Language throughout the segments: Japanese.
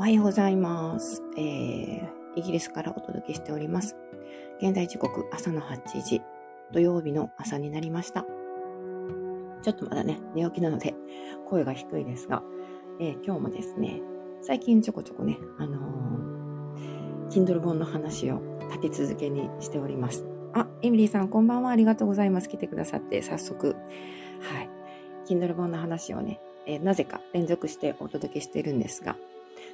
おはようございます。えー、イギリスからお届けしております。現在時刻朝の8時、土曜日の朝になりました。ちょっとまだね、寝起きなので声が低いですが、えー今日もですね、最近ちょこちょこね、あのー、Kindle 本の話を立て続けにしております。あ、エミリーさんこんばんは。ありがとうございます。来てくださって、早速、はい。Kindle 本の話をね、えーなぜか連続してお届けしてるんですが、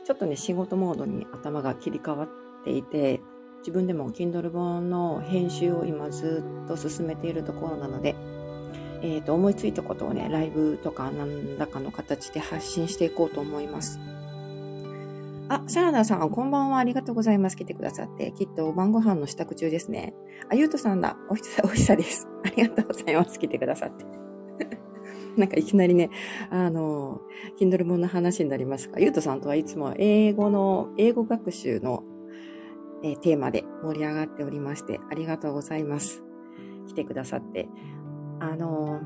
ちょっとね、仕事モードに頭が切り替わっていて、自分でも Kindle 本の編集を今ずっと進めているところなので、えー、と思いついたことをね、ライブとか何らかの形で発信していこうと思います。あ、サラダさん、こんばんは。ありがとうございます。来てくださって。きっと晩ご飯の支度中ですね。あ、ゆうとさんだ。おひさ、おひさです。ありがとうございます。来てくださって。なんかいきなりね、あの、Kindle 本の話になりますが、ゆうとさんとはいつも英語の、英語学習の、えテーマで盛り上がっておりまして、ありがとうございます。来てくださって。あの、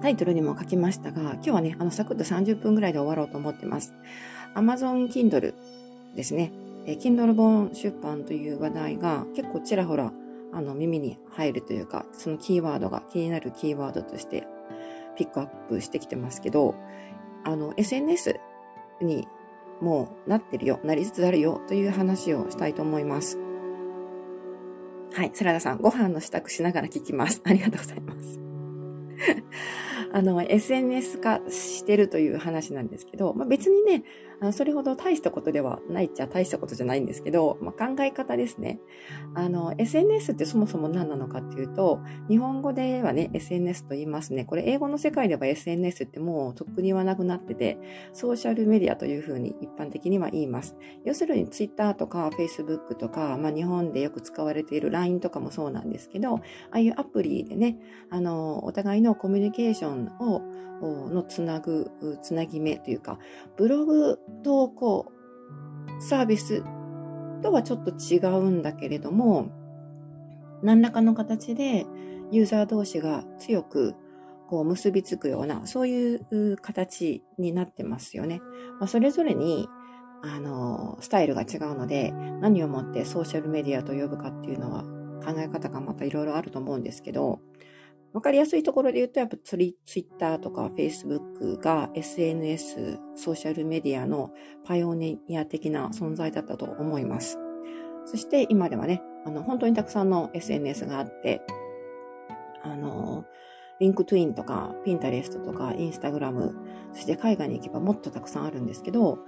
タイトルにも書きましたが、今日はね、あの、サクッと30分ぐらいで終わろうと思ってます。Amazon Kindle ですね。えー Kindle 本出版という話題が結構ちらほら、あの、耳に入るというか、そのキーワードが気になるキーワードとしてピックアップしてきてますけど、あの、SNS にもうなってるよ、なりつつあるよという話をしたいと思います。はい、サラダさん、ご飯の支度しながら聞きます。ありがとうございます。あの、SNS 化してるという話なんですけど、まあ、別にね、あのそれほど大したことではないっちゃ大したことじゃないんですけど、まあ、考え方ですね。あの、SNS ってそもそも何なのかっていうと、日本語ではね、SNS と言いますね。これ英語の世界では SNS ってもうとっくにはなくなってて、ソーシャルメディアというふうに一般的には言います。要するに Twitter とか Facebook とか、まあ日本でよく使われている LINE とかもそうなんですけど、ああいうアプリでね、あの、お互いのコミュニケーションを、のつなぐ、つなぎ目というか、ブログ投稿サービスとはちょっと違うんだけれども、何らかの形でユーザー同士が強くこう結びつくような、そういう形になってますよね。まあ、それぞれに、あの、スタイルが違うので、何をもってソーシャルメディアと呼ぶかっていうのは考え方がまたいろいろあると思うんですけど、わかりやすいところで言うと、やっぱツイツイッターとかフェイスブックが SNS、ソーシャルメディアのパイオニア的な存在だったと思います。そして今ではね、あの、本当にたくさんの SNS があって、あの、 LinkedIn とか、 Pinterest とか、インスタグラム、そして海外に行けばもっとたくさんあるんですけど、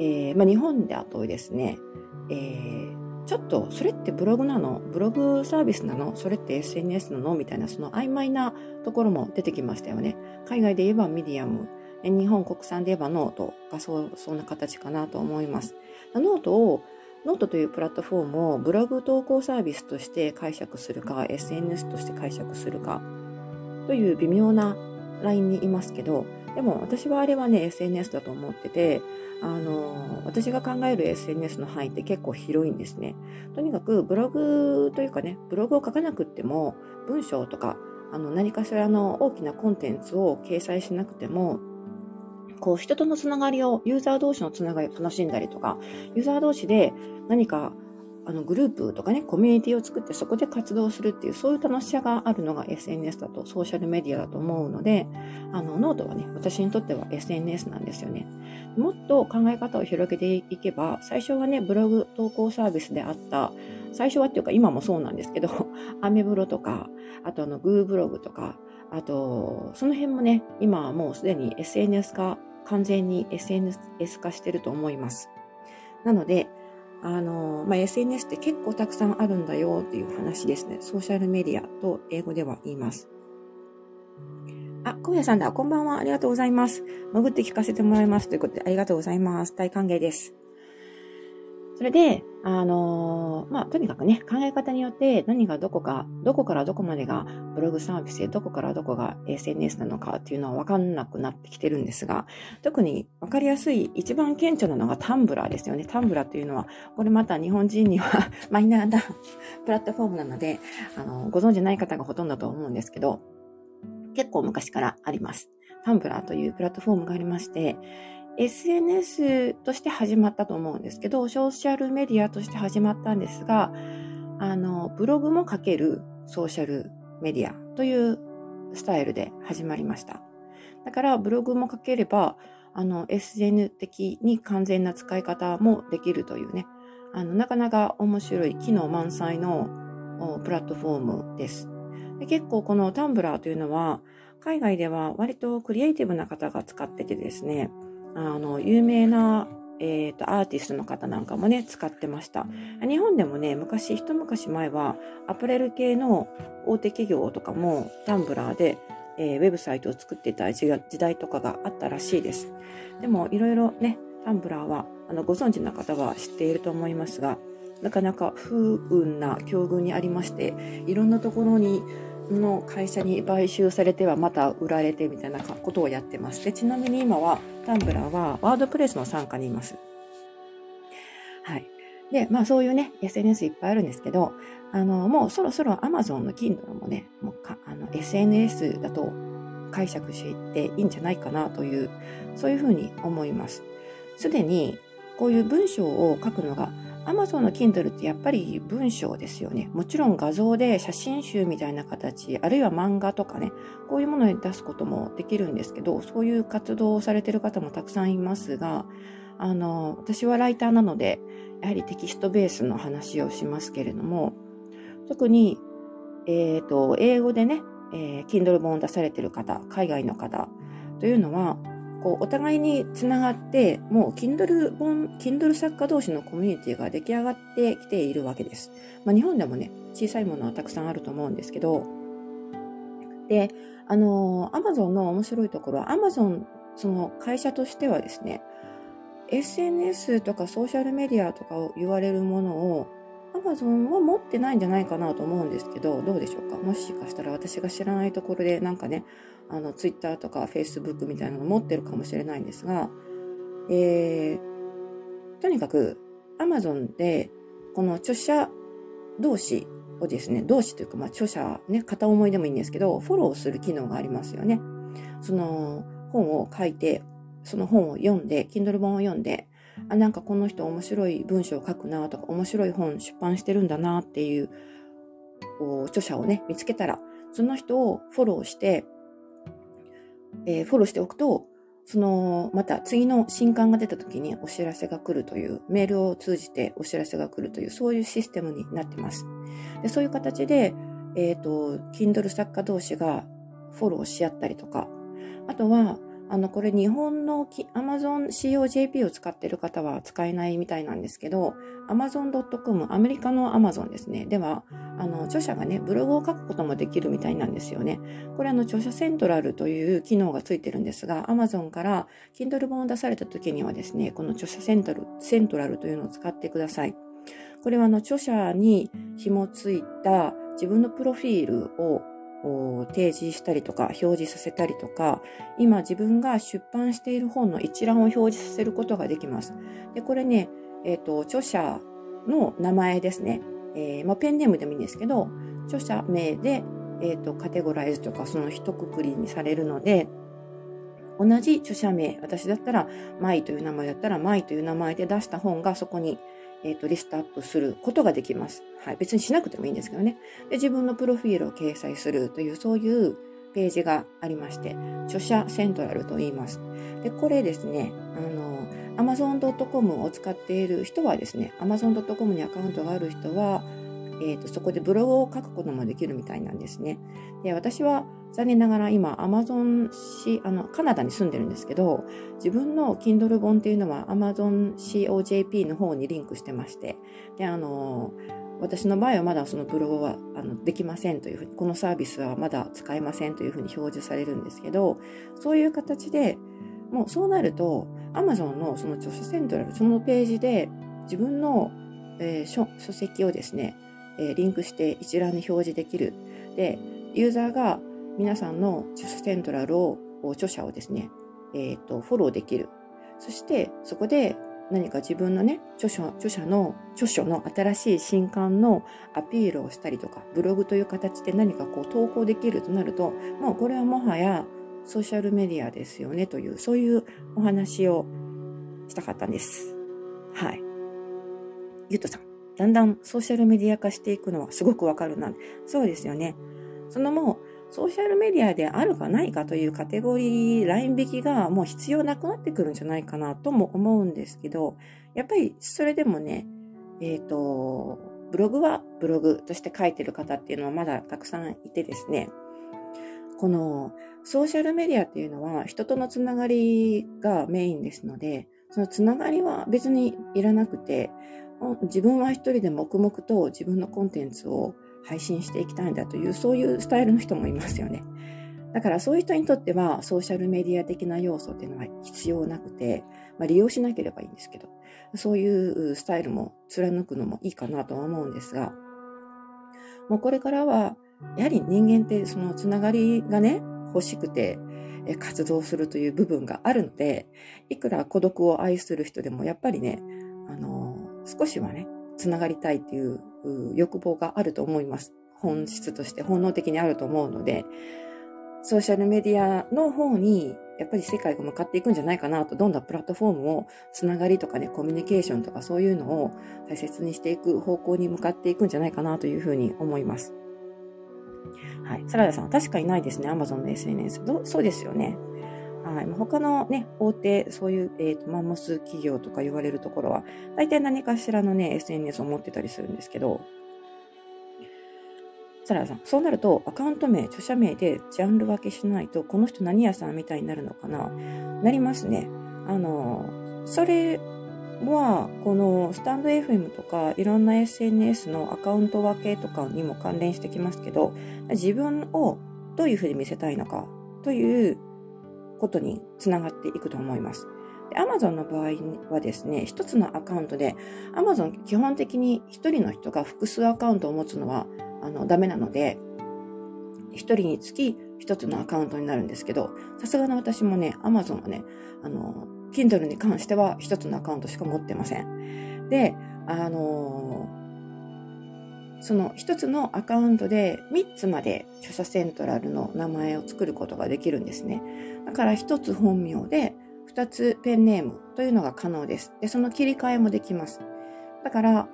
えーまあ、日本だとですね、えーちょっと、それってブログなの？ブログサービスなの？それって SNS なの？みたいな、その曖昧なところも出てきましたよね。海外で言えば Medium、日本国産で言えば note。がそう、そんな形かなと思います。ノートを、ノートというプラットフォームをブログ投稿サービスとして解釈するか、SNS として解釈するか、という微妙なラインにいますけど、でも私はあれはね、SNS だと思ってて、あの、私が考える SNS の範囲って結構広いんですね。とにかくブログというかね、ブログを書かなくっても、文章とか、あの、何かしらの大きなコンテンツを掲載しなくても、こう、人とのつながりを、ユーザー同士のつながりを楽しんだりとか、ユーザー同士で何かあのグループとかね、コミュニティを作ってそこで活動するっていう、そういう楽しさがあるのが SNS だと、ソーシャルメディアだと思うので、あの、ノートはね、私にとっては SNS なんですよね。もっと考え方を広げていけば、最初はね、ブログ投稿サービスであった、最初はっていうか今もそうなんですけど、アメブロとか、あとあの、グーブログとか、あと、その辺もね、今はもうすでに SNS 化、完全に SNS 化してると思います。なので、あの、まあ、SNS って結構たくさんあるんだよっていう話ですね。ソーシャルメディアと英語では言います。あ、小屋さんだ。こんばんは。ありがとうございます。潜って聞かせてもらいます。ということで、ありがとうございます。大歓迎です。それで、あのーまあ、とにかくね、考え方によって何がどこか、どこからどこまでがブログサービスで、どこからどこが SNS なのかっていうのは分かんなくなってきてるんですが、特に分かりやすい、一番顕著なのがタンブラーですよね。タンブラーというのは、これまた日本人には マイナーなプラットフォームなので、あの、ご存知ない方がほとんどだと思うんですけど、結構昔からあります。タンブラーというプラットフォームがありまして、SNS として始まったと思うんですけど、ソーシャルメディアとして始まったんですが、あの、ブログも書けるソーシャルメディアというスタイルで始まりました。だからブログも書ければ、あの、SN 的に完全な使い方もできるというね、あの、なかなか面白い機能満載のプラットフォームです。で結構このタンブラーというのは、海外では割とクリエイティブな方が使っててですね、あの、有名な、えっ、ー、と、アーティストの方なんかもね、使ってました。日本でもね、昔、一昔前は、アパレル系の大手企業とかも、タンブラーで、えー、ウェブサイトを作っていた時代とかがあったらしいです。でも、いろいろね、タンブラーは、あの、ご存知の方は知っていると思いますが、なかなか不運な境遇にありまして、いろんなところにの会社に買収されてはまた売られてみたいなことをやってます。でちなみに今はタンブラーはワードプレスの参加にいます。はい。で、まあそういうね、SNS いっぱいあるんですけど、あの、もうそろそろ Amazon の Kindle もね、もうかあの SNS だと解釈していっていいんじゃないかなという、そういうふうに思います。すでにこういう文章を書くのが Amazon の Kindle ってやっぱり文章ですよね。もちろん画像で写真集みたいな形、あるいは漫画とかね、こういうものに出すこともできるんですけど、そういう活動をされてる方もたくさんいますが、あの、私はライターなので、やはりテキストベースの話をしますけれども、特に、えっ、ー、と、英語でね、えー、Kindle 本を出されてる方、海外の方というのは、こうお互いにつながって、もう Kindle 本、Kindle 作家同士のコミュニティが出来上がってきているわけです。まあ、日本でもね、小さいものはたくさんあると思うんですけど、で、あの、Amazon の面白いところは、Amazon、その会社としてはですね、SNS とかソーシャルメディアとかを言われるものを Amazon は持ってないんじゃないかなと思うんですけど、どうでしょうか？もしかしたら私が知らないところでなんかね、あの、Twitter とか Facebook みたいなの持ってるかもしれないんですが、えー、とにかく Amazon でこの著者同士をですね、同士というか、まあ、著者ね、片思いでもいいんですけど、フォローする機能がありますよね。その本を書いて、その本を読んで、Kindle 本を読んで、あ、なんかこの人面白い文章を書くなとか、面白い本出版してるんだなっていう、著者をね、見つけたら、その人をフォローして、えー、フォローしておくと、その、また次の新刊が出た時にお知らせが来るという、メールを通じてお知らせが来るという、そういうシステムになってます。でそういう形で、えっ、ー、と、Kindle 作家同士がフォローし合ったりとか、あとは、あの、これ日本の Amazon COJP を使ってる方は使えないみたいなんですけど、Amazon.com、アメリカの Amazon ですね。では、あの、著者がね、ブログを書くこともできるみたいなんですよね。これあの、著者セントラルという機能がついてるんですが、Amazon から Kindle 本を出された時にはですね、この著者セントラル、セントラルというのを使ってください。これはあの、著者に紐ついた自分のプロフィールを提示したりとか表示させたりとか今自分が出版している本の一覧を表示させることができます。でこれね、えっ、ー、と著者の名前ですね、えー、まあ、ペンネームでもいいんですけど著者名で、え、ー、とカテゴライズとかその一括りにされるので同じ著者名私だったらマイという名前だったらマイという名前で出した本がそこにえっ、ー、と、リストアップすることができます。はい。別にしなくてもいいんですけどね。で、自分のプロフィールを掲載するという、そういうページがありまして、著者セントラルと言います。で、これですね、あの、amazon.com を使っている人はですね、amazon.com にアカウントがある人は、えーと、そこでブログを書くこともできるみたいなんですね。で私は残念ながら今 Amazon しあのカナダに住んでるんですけど自分の Kindle 本っていうのは Amazon COJP の方にリンクしてましてであの私の場合はまだそのブログはあのできませんというふうにこのサービスはまだ使えませんというふうに表示されるんですけどそういう形でもうそうなると Amazon のその著者セントラルそのページで自分の、えー、書書籍をですねえー、リンクして一覧に表示できる。で、ユーザーが皆さんの著者セントラルを、著者をですね、えっ、ー、と、フォローできる。そして、そこで何か自分のね、著書、著者の、著書の新しい新刊のアピールをしたりとか、ブログという形で何かこう投稿できるとなると、もうこれはもはやソーシャルメディアですよねという、そういうお話をしたかったんです。はい。ゆうとさん、だんだんソーシャルメディア化していくのはすごくわかるな。そうですよね。そのもう、ソーシャルメディアであるかないかというカテゴリー、ライン引きがもう必要なくなってくるんじゃないかなとも思うんですけど、やっぱりそれでもね、えっ、ー、と、ブログはブログとして書いてる方っていうのはまだたくさんいてですね、このソーシャルメディアっていうのは人とのつながりがメインですので、そのつながりは別にいらなくて、自分は一人で黙々と自分のコンテンツを配信していきたいんだという、そういうスタイルの人もいますよね。だからそういう人にとってはソーシャルメディア的な要素っていうのは必要なくて、まあ、利用しなければいいんですけど、そういうスタイルも貫くのもいいかなとは思うんですが、もうこれからは、やはり人間ってそのつながりがね、欲しくて活動するという部分があるので、いくら孤独を愛する人でもやっぱりね、あの、少しはね、つながりたいっていう欲望があると思います。本質として本能的にあると思うので、ソーシャルメディアの方にやっぱり世界が向かっていくんじゃないかなと、どんなプラットフォームをつながりとかね、コミュニケーションとかそういうのを大切にしていく方向に向かっていくんじゃないかなというふうに思います。はい。サラダさん、確かにないですね。Amazon の SNS。そうですよね。はい。他のね、大手、そういう、え、ー、と、マンモス企業とか言われるところは、大体何かしらのね、SNS を持ってたりするんですけど、サラさん、そうなるとアカウント名、著者名でジャンル分けしないと、この人何屋さんみたいになるのかな？なりますね。あの、それは、このスタンド FM とかいろんな SNS のアカウント分けとかにも関連してきますけど、自分をどういうふうに見せたいのかということにつながっていくと思います。で Amazon の場合はですね、一つのアカウントで、Amazon 基本的に一人の人が複数アカウントを持つのはあの、ダメなので、一人につき一つのアカウントになるんですけど、さすがの私もね、Amazon はね、あの、Kindle に関しては一つのアカウントしか持ってません。で、あのその一つのアカウントで3つまで著者セントラルの名前を作ることができるんですね。だから一つ本名で2つペンネームというのが可能です。で、その切り替えもできます。だから、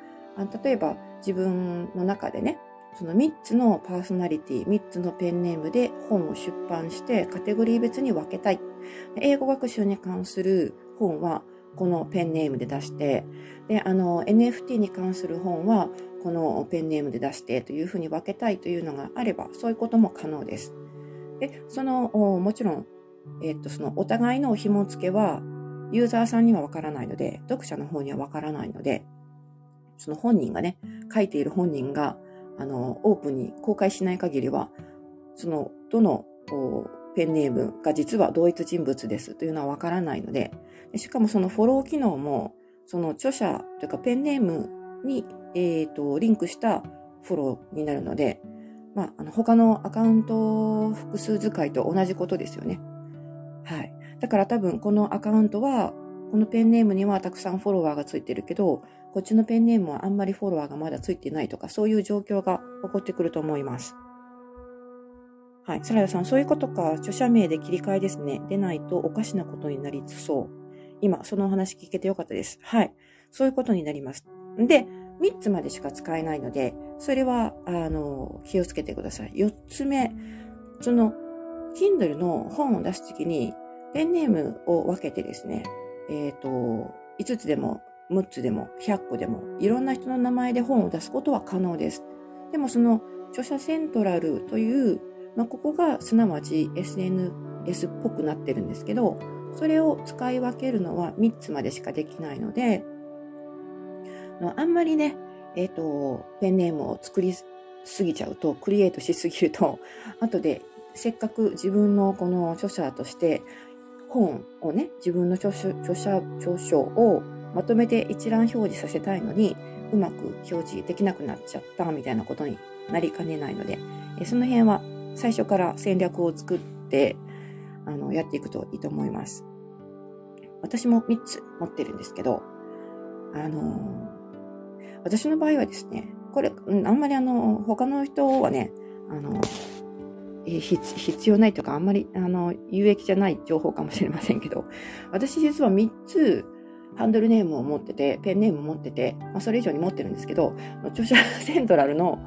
例えば自分の中でね、その3つのパーソナリティ、3つのペンネームで本を出版してカテゴリー別に分けたい。英語学習に関する本はこのペンネームで出して、で、あの、NFT に関する本はこのペンネームで出してというふうに分けたいというのがあれば、そういうことも可能です。で、その、もちろん、えっと、そのお互いの紐付けは、ユーザーさんにはわからないので、読者の方にはわからないので、その本人がね、書いている本人が、あの、オープンに公開しない限りは、その、どのペンネームが実は同一人物ですというのはわからないので、しかもそのフォロー機能も、その著者というかペンネームに、えっ、ー、と、リンクしたフォローになるので、まあ、あの、他のアカウント複数使いと同じことですよね。はい。だから多分このアカウントは、このペンネームにはたくさんフォロワーがついてるけど、こっちのペンネームはあんまりフォロワーがまだついてないとか、そういう状況が起こってくると思います。はい。サラダさん、そういうことか。著者名で切り替えですね。でないとおかしなことになりつそう。今、そのお話聞けてよかったです。はい。そういうことになります。で、3つまでしか使えないので、それは、あの、気をつけてください。4つ目、その、Kindle の本を出すときに、ペンネームを分けてですね、えっ、ー、と、5つでも6つでも100個でもいろんな人の名前で本を出すことは可能です。でもその著者セントラルという、まあ、ここがすなわち SNS っぽくなってるんですけど、それを使い分けるのは3つまでしかできないので、あんまりね、えっ、ー、と、ペンネームを作りすぎちゃうと、クリエイトしすぎると、後でせっかく自分のこの著者として本をね、自分の著書著者著書をまとめて一覧表示させたいのに、うまく表示できなくなっちゃったみたいなことになりかねないので、その辺は最初から戦略を作って、あの、やっていくといいと思います。私も3つ持ってるんですけど、あの私の場合はですね、これ、あんまりあの、他の人はね、あの、必要ないとか、あんまり、あの、有益じゃない情報かもしれませんけど、私実は3つ、ハンドルネームを持ってて、ペンネームを持ってて、まあ、それ以上に持ってるんですけど、著者セントラルの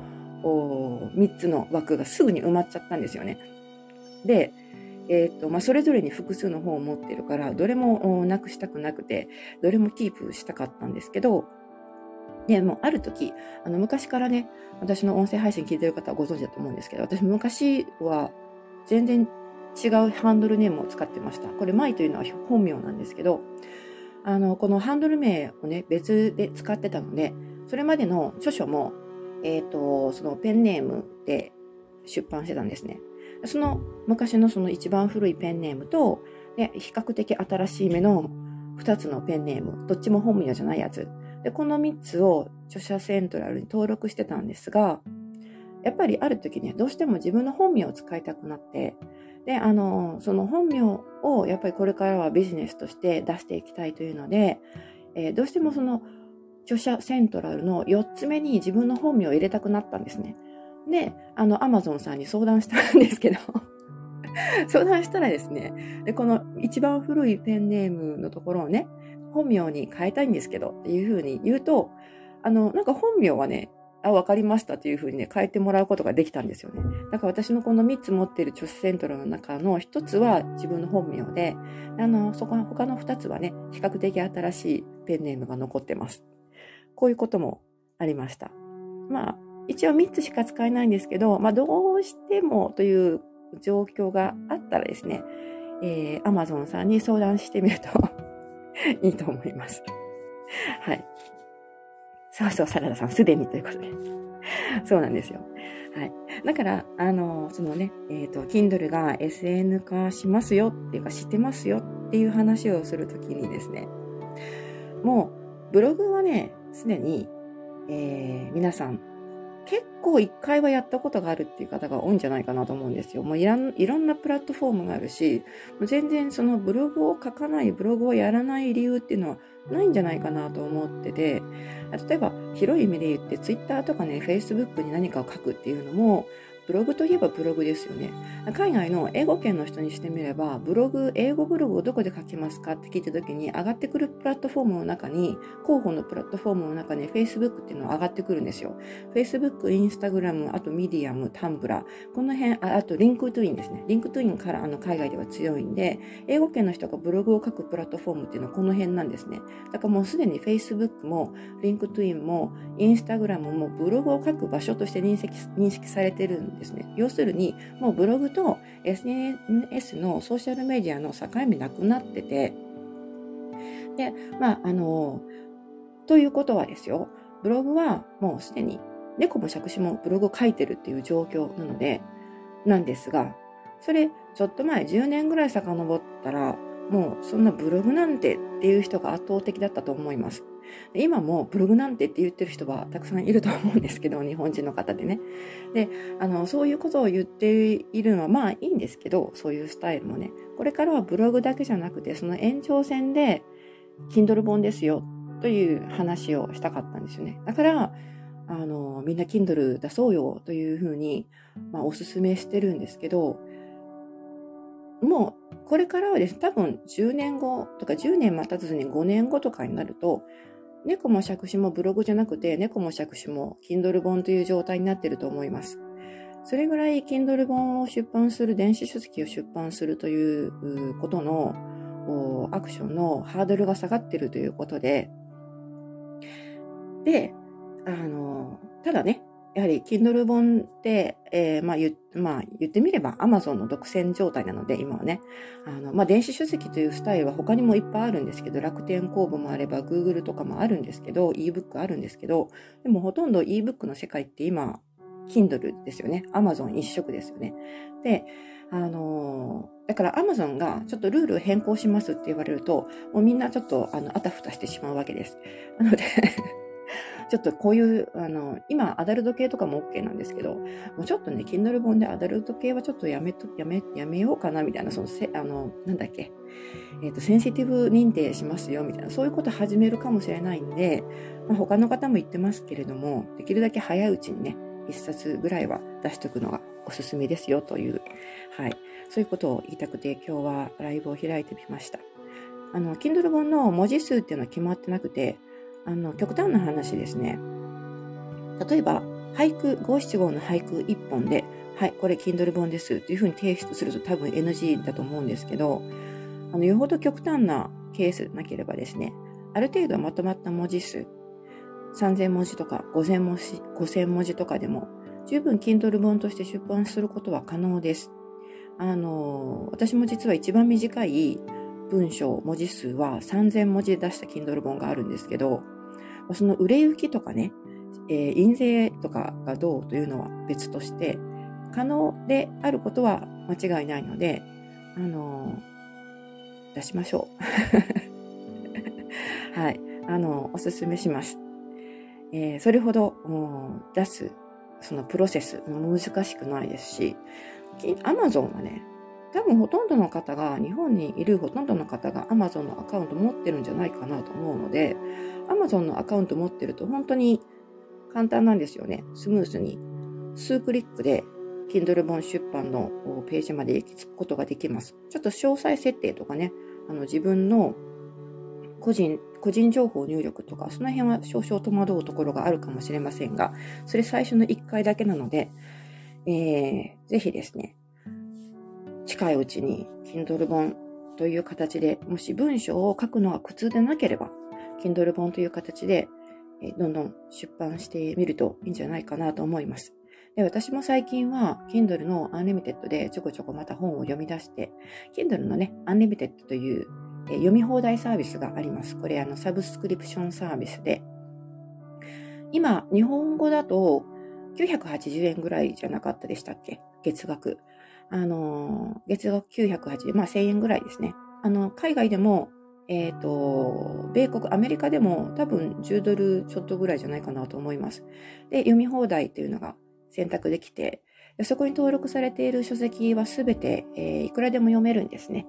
3つの枠がすぐに埋まっちゃったんですよね。で、えっ、ー、と、まあ、それぞれに複数の本を持ってるから、どれもなくしたくなくて、どれもキープしたかったんですけど、で、もある時、あの、昔からね、私の音声配信聞いてる方はご存知だと思うんですけど、私昔は全然違うハンドルネームを使ってました。これ、マイというのは本名なんですけど、あの、このハンドル名をね、別で使ってたので、それまでの著書も、えっ、ー、と、そのペンネームで出版してたんですね。その昔のその一番古いペンネームと、で比較的新しい目の2つのペンネーム、どっちも本名じゃないやつ。で、この3つを著者セントラルに登録してたんですが、やっぱりある時ね、どうしても自分の本名を使いたくなって、で、あの、その本名をやっぱりこれからはビジネスとして出していきたいというので、えー、どうしてもその著者セントラルの4つ目に自分の本名を入れたくなったんですね。で、あの、アマゾンさんに相談したんですけど相談したらですね、で、この一番古いペンネームのところをね、本名に変えたいんですけどっていうふうに言うと、あの、なんか本名はね、あ、わかりましたというふうにね、変えてもらうことができたんですよね。だから私のこの3つ持っている著書セントラの中の1つは自分の本名で、あの、そこは他の2つはね、比較的新しいペンネームが残ってます。こういうこともありました。まあ、一応3つしか使えないんですけど、まあ、どうしてもという状況があったらですね、えー、Amazon さんに相談してみると いいと思います。はい。そうそう、サラダさん、すでにということで。そうなんですよ。はい。だから、あの、そのね、えっ、ー、と、Kindle が SN 化しますよっていうか、知ってますよっていう話をするときにですね、もう、ブログはね、すでに、えー、皆さん結構一回はやったことがあるっていう方が多いんじゃないかなと思うんですよ。もういろんなプラットフォームがあるし、全然そのブログを書かない、ブログをやらない理由っていうのはないんじゃないかなと思ってて、例えば広い意味で言ってツイッターとかね、Facebook に何かを書くっていうのも、ブログといえばブログですよね。海外の英語圏の人にしてみれば、ブログ、英語ブログをどこで書きますかって聞いた時に、上がってくるプラットフォームの中に、候補のプラットフォームの中に Facebook っていうのは上がってくるんですよ。Facebook、Instagram、あと Medium、Tumblr、この辺、ああと LinkedIn ですね。LinkedIn からあの海外では強いんで、英語圏の人がブログを書くプラットフォームっていうのはこの辺なんですね。だからもうすでに Facebook も LinkedIn も Instagram もブログを書く場所として認識認識されてるんでですね。要するに、もうブログと SNS のソーシャルメディアの境目なくなってて、で、まあ、あの、ということはですよ、ブログはもうすでに猫も杓子もブログを書いてるっていう状況なので、なんですが、それちょっと前10年ぐらい遡ったら、もうそんなブログなんてっていう人が圧倒的だったと思います。今もブログなんてって言ってる人はたくさんいると思うんですけど、日本人の方でね。で、あの、そういうことを言っているのはまあいいんですけど、そういうスタイルもね。これからはブログだけじゃなくて、その延長線で、Kindle 本ですよという話をしたかったんですよね。だから、あの、みんな Kindle 出そうよというふうに、まあ、おすすめしてるんですけど、もう、これからはですね、多分10年後とか10年待たずに5年後とかになると、猫も借子もブログじゃなくて、猫も借子も Kindle 本という状態になっていると思います。それぐらい Kindle 本を出版する、電子書籍を出版するということのアクションのハードルが下がっているということで、で、あの、ただね、やはり Kindle 本って、えー、まあ言、まあ、言ってみれば Amazon の独占状態なので、今はね。あの、まあ、電子書籍というスタイルは他にもいっぱいあるんですけど、楽天公募もあれば Google とかもあるんですけど、ebook あるんですけど、でもほとんど ebook の世界って今、Kindle ですよね。Amazon 一色ですよね。で、あのー、だから Amazon がちょっとルール変更しますって言われると、もうみんなちょっとあの、あたふたしてしまうわけです。なのでちょっとこういう、あの、今、アダルト系とかも OK なんですけど、もうちょっとね、Kindle 本でアダルト系はちょっとやめと、やめ、やめようかな、みたいな、そのせ、あの、なんだっけ、えっ、ー、と、センシティブ認定しますよ、みたいな、そういうこと始めるかもしれないんで、まあ、他の方も言ってますけれども、できるだけ早いうちにね、一冊ぐらいは出しておくのがおすすめですよという、はい。そういうことを言いたくて今日はライブを開いてみました。あの、Kindle 本の文字数っていうのは決まってなくて、あの、極端な話ですね。例えば、俳句、五七五の俳句1本で、はい、これ Kindle 本ですっていうふうに提出すると多分 NG だと思うんですけど、あの、よほど極端なケースなければですね、ある程度まとまった文字数、3000文字とか5000文字 ,5000 文字とかでも、十分 Kindle 本として出版することは可能です。あの、私も実は一番短い文章、文字数は3000文字で出した Kindle 本があるんですけど、その売れ行きとかね、えー、印税とかがどうというのは別として、可能であることは間違いないので、あのー、出しましょう。はい。あのー、おすすめします。えー、それほど出す、そのプロセス難しくないですし、アマゾンはね、多分ほとんどの方が、日本にいるほとんどの方が Amazon のアカウント持ってるんじゃないかなと思うので、Amazon のアカウント持ってると本当に簡単なんですよね。スムーズに。数クリックで Kindle 本出版のページまで行き着くことができます。ちょっと詳細設定とかね、あの自分の個人、個人情報入力とか、その辺は少々戸惑うところがあるかもしれませんが、それ最初の1回だけなので、えー、ぜひですね、近いうちに Kindle 本という形で、もし文章を書くのが苦痛でなければ、Kindle 本という形で、えどんどん出版してみるといいんじゃないかなと思います。で私も最近は Kindle の Unlimited でちょこちょこまた本を読み出して、Kindle のね、Unlimited という、え読み放題サービスがあります。これあのサブスクリプションサービスで、今、日本語だと980円ぐらいじゃなかったでしたっけ？月額。あの、月額980、まあ1000円ぐらいですね。あの、海外でも、えっ、ー、と、米国、アメリカでも多分10ドルちょっとぐらいじゃないかなと思います。で、読み放題っていうのが選択できて、そこに登録されている書籍はすべて、えー、いくらでも読めるんですね。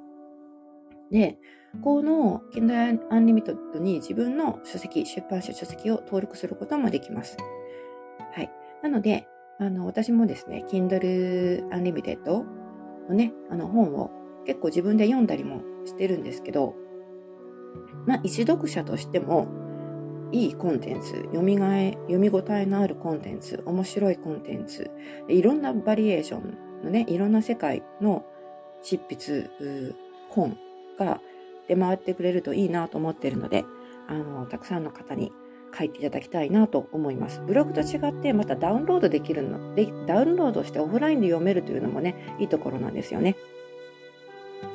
で、この Kindle Unlimited に自分の書籍、出版社書籍を登録することもできます。はい。なので、あの、私もですね、Kindle Unlimited のね、あの本を結構自分で読んだりもしてるんですけど、まあ、一読者としても、いいコンテンツ、読みがえ、読み応えのあるコンテンツ、面白いコンテンツ、いろんなバリエーションのね、いろんな世界の執筆、本が出回ってくれるといいなと思ってるので、あの、たくさんの方に書いていただきたいなと思います。ブログと違ってまたダウンロードできるので、ダウンロードしてオフラインで読めるというのもね、いいところなんですよね。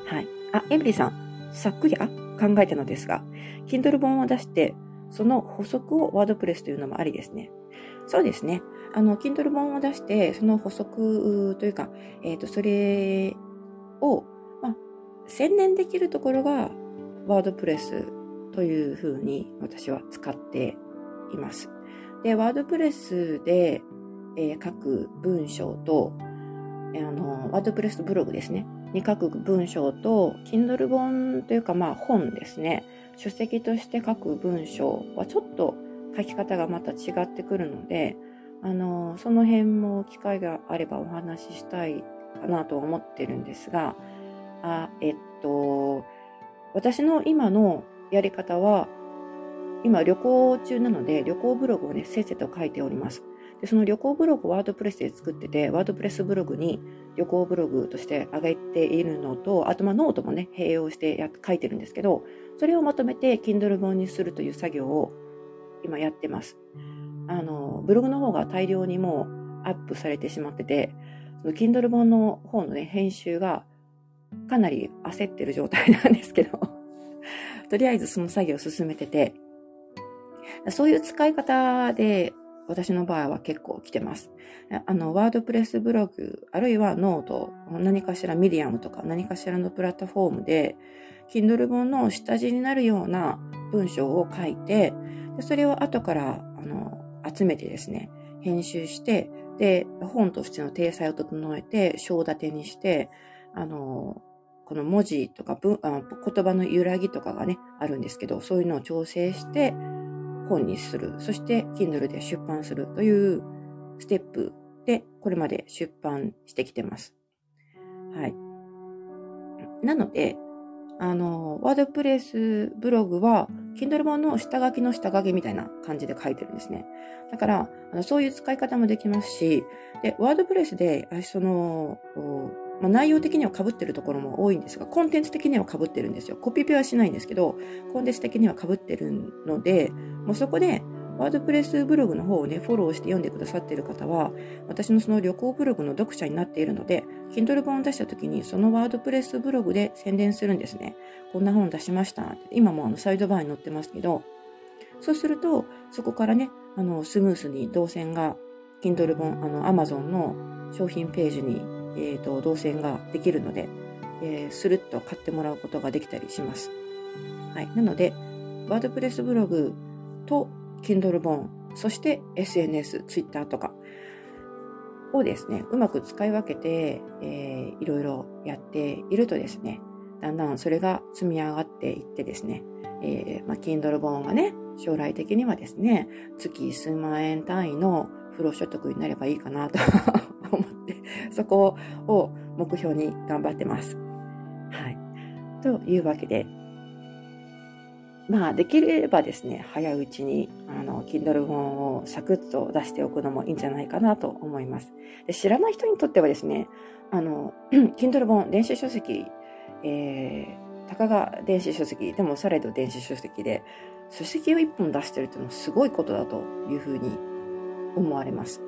はい。あ、エミリーさん、昨夜考えたのですが、Kindle 本を出して、その補足をワードプレスというのもありですね。そうですね。あの、Kindle 本を出して、その補足というか、えっ、ー、と、それを、まあ、専念できるところが、ワードプレスというふうに私は使っています。で、ワードプレスで、えー、書く文章と、あの、ワードプレスブログですね。に書く文章と、Kindle 本というか、まあ本ですね。書籍として書く文章はちょっと書き方がまた違ってくるので、あの、その辺も機会があればお話ししたいかなと思ってるんですが、あ、えっと、私の今のやり方は、今旅行中なので旅行ブログをね、せっせと書いております。で、その旅行ブログを WordPress で作ってて、 WordPress ブログに旅行ブログとして上げているのと、あとまあノートもね、併用してや書いてるんですけど、それをまとめて Kindle 本にするという作業を今やってます。あの、ブログの方が大量にもうアップされてしまってて、その Kindle 本の方のね、編集がかなり焦ってる状態なんですけど、とりあえずその作業を進めてて、そういう使い方で私の場合は結構来てます。あの、 WordPress ブログ、あるいは note、何かしらミディアムとか何かしらのプラットフォームで、Kindle 本の下地になるような文章を書いて、でそれを後から、あの、集めてですね、編集して、で、本としての体裁を整えて、章立てにして、あの、この文字とか文あ言葉の揺らぎとかがね、あるんですけど、そういうのを調整して、本にする。そして Kindle で出版するというステップでこれまで出版してきてます。はい。なので、あの、ワードプレスブログは、Kindle 本の下書きの下書きみたいな感じで書いてるんですね。だから、あのそういう使い方もできますし、で、ワードプレスで、その、まあ、内容的には被ってるところも多いんですが、コンテンツ的には被ってるんですよ。コピペはしないんですけど、コンテンツ的には被ってるので、もうそこで、ワードプレスブログの方をね、フォローして読んでくださっている方は、私のその旅行ブログの読者になっているので、Kindle 本を出した時に、そのワードプレスブログで宣伝するんですね。こんな本出しました。今もあのサイドバーに載ってますけど、そうすると、そこからね、あの、スムースに動線が、Kindle 本、あの、Amazon の商品ページに、えっ、ー、と、動線ができるので、えー、スルッと買ってもらうことができたりします。はい。なので、ワードプレスブログと Kindle 本、そして SNS、Twitter とかをですね、うまく使い分けて、えー、いろいろやっているとですね、だんだんそれが積み上がっていってですね、えー、まあ、Kindle 本がね、将来的にはですね、月数万円単位の不労所得になればいいかなと思って、そこを目標に頑張ってます。はい。というわけで、まあ、できればですね、早いうちに、あの、Kindle 本をサクッと出しておくのもいいんじゃないかなと思います。で知らない人にとってはですね、あの、Kindle 本、電子書籍、えー、たかが電子書籍、でもされど電子書籍で、書籍を一本出してるっていうのはすごいことだというふうに思われます。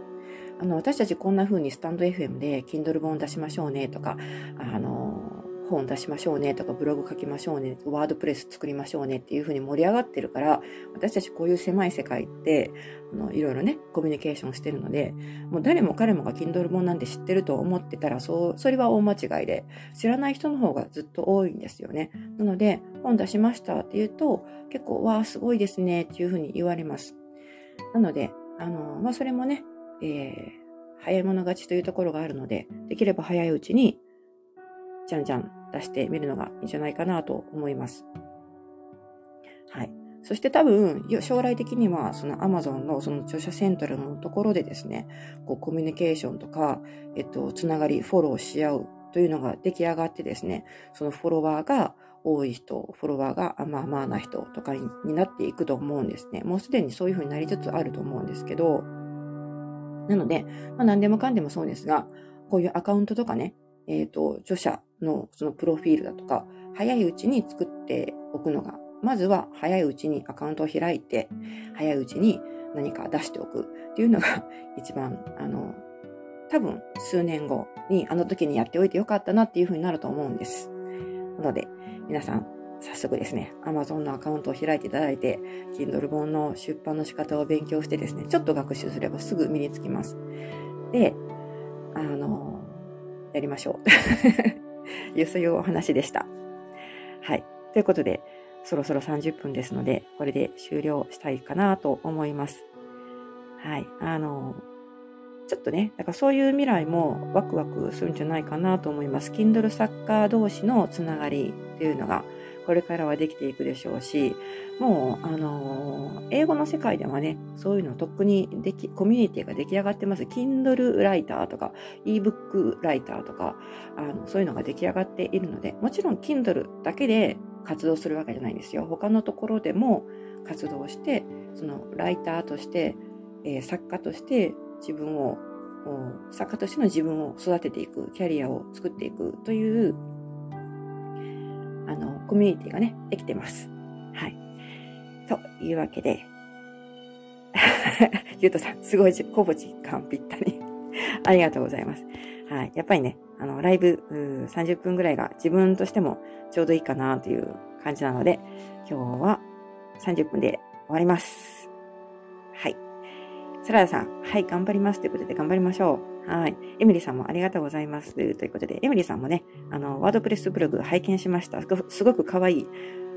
あの、私たちこんな風にスタンド FM で Kindle 本出しましょうねとか、あの、本出しましょうねとか、ブログ書きましょうね、ワードプレス作りましょうねっていう風に盛り上がってるから、私たちこういう狭い世界って、あの、いろいろね、コミュニケーションしてるので、もう誰も彼もが Kindle 本なんて知ってると思ってたら、そう、それは大間違いで、知らない人の方がずっと多いんですよね。なので、本出しましたって言うと、結構、わあ、すごいですねっていう風に言われます。なので、あの、まあ、それもね、えー、早い者勝ちというところがあるので、できれば早いうちに、じゃんじゃん出してみるのがいいんじゃないかなと思います。はい。そして多分、将来的には、その Amazon のその著者セントラルのところでですね、こうコミュニケーションとか、えっと、つながり、フォローし合うというのが出来上がってですね、そのフォロワーが多い人、フォロワーがまあまあな人とかになっていくと思うんですね。もうすでにそういう風になりつつあると思うんですけど、なので、まあ何でもかんでもそうですが、こういうアカウントとかね、えっ、ー、と、著者のそのプロフィールだとか、早いうちに作っておくのが、まずは早いうちにアカウントを開いて、早いうちに何か出しておくっていうのが 一番、あの、多分数年後にあの時にやっておいてよかったなっていう風になると思うんです。なので、皆さん、早速ですね、Amazon のアカウントを開いていただいて、Kindle 本の出版の仕方を勉強してですね、ちょっと学習すればすぐ身につきます。で、あの、やりましょう。いうそういうお話でした。はい。ということで、そろそろ30分ですので、これで終了したいかなと思います。はい。あの、ちょっとね、だからそういう未来もワクワクするんじゃないかなと思います。Kindle 作家同士のつながりっていうのが、これからはできていくでしょうし、もう、あのー、英語の世界ではね、そういうのとっくにでき、コミュニティが出来上がってます。Kindle ライターとか、ebook ライターとか、あの、そういうのが出来上がっているので、もちろん Kindle だけで活動するわけじゃないんですよ。他のところでも活動して、そのライターとして、えー、作家として自分を、作家としての自分を育てていく、キャリアを作っていくというあの、コミュニティがね、できてます。はい。というわけで、ゆうとさん、すごい、ほぼ実感ぴったり。ありがとうございます。はい。やっぱりね、あの、ライブ30分ぐらいが自分としてもちょうどいいかなという感じなので、今日は30分で終わります。はい。サラダさん、はい、頑張りますということで頑張りましょう。はい。エミリーさんもありがとうございます。ということで、エミリーさんもね、あの、ワードプレスブログ拝見しました。すごく可愛い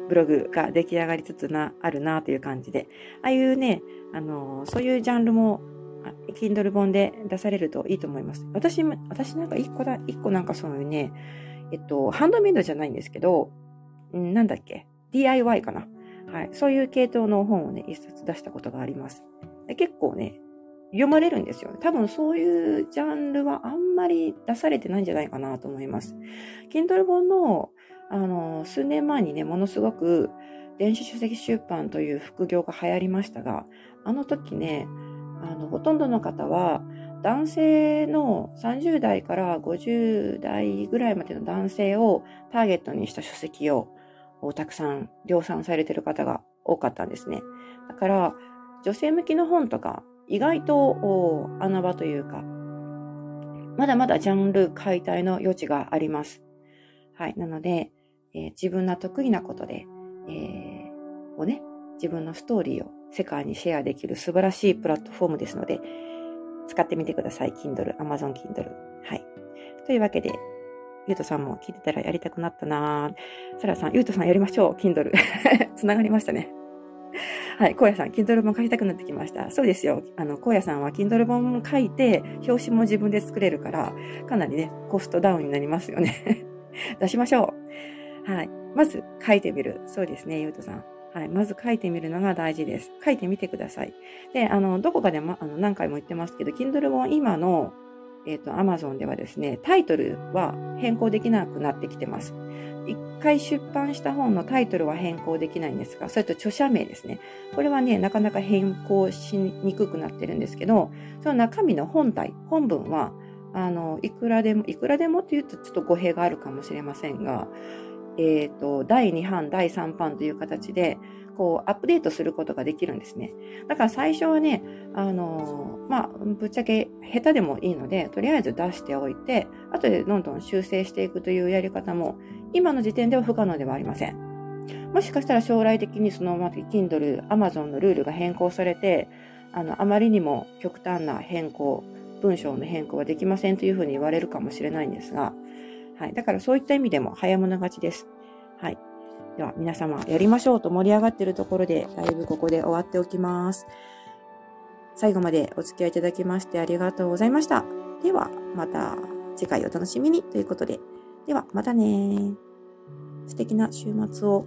ブログが出来上がりつつな、あるなという感じで。ああいうね、あの、そういうジャンルも、Kindle 本で出されるといいと思います。私、私なんか一個だ、一個なんかそういうね、えっと、ハンドメイドじゃないんですけど、んなんだっけ ?DIY かなはい。そういう系統の本をね、一冊出したことがあります。結構ね、読まれるんですよ。多分そういうジャンルはあんまり出されてないんじゃないかなと思います。Kindle 本のあの、数年前にね、ものすごく電子書籍出版という副業が流行りましたが、あの時ね、あの、ほとんどの方は、男性の30代から50代ぐらいまでの男性をターゲットにした書籍をたくさん量産されてる方が多かったんですね。だから、女性向きの本とか、意外と穴場というか、まだまだジャンル解体の余地があります。はい。なので、えー、自分の得意なことで、えー、をね、自分のストーリーを世界にシェアできる素晴らしいプラットフォームですので、使ってみてください。Kindle、Amazon Kindle。はい。というわけで、ゆうとさんも聞いてたらやりたくなったなぁさらさん、ゆうとさんやりましょう。Kindle。つながりましたね。はい、荒野さん、Kindle 本書きたくなってきました。そうですよ。あの、荒野さんは Kindle 本書いて、表紙も自分で作れるから、かなりね、コストダウンになりますよね。出しましょう。はい。まず、書いてみる。そうですね、ゆうとさん。はい。まず書いてみるのが大事です。書いてみてください。で、あの、どこかでも、あの、何回も言ってますけど、Kindle 本今の、えっ、ー、と、Amazon ではですね、タイトルは変更できなくなってきてます。一回出版した本のタイトルは変更できないんですが、それと著者名ですね。これはね、なかなか変更しにくくなってるんですけど、その中身の本体、本文は、あの、いくらでも、いくらでもって言うとちょっと語弊があるかもしれませんが、えっ、ー、と、第2版、第3版という形で、こう、アップデートすることができるんですね。だから最初はね、あの、まあ、ぶっちゃけ下手でもいいので、とりあえず出しておいて、後でどんどん修正していくというやり方も、今の時点では不可能ではありません。もしかしたら将来的にその、ま、Kindle、Amazon のルールが変更されて、あの、あまりにも極端な変更、文章の変更はできませんというふうに言われるかもしれないんですが、はい。だからそういった意味でも早物勝ちです。はい。では皆様やりましょうと盛り上がっているところで、だいぶここで終わっておきます。最後までお付き合いいただきましてありがとうございました。では、また次回お楽しみにということで。では、またね素敵な週末を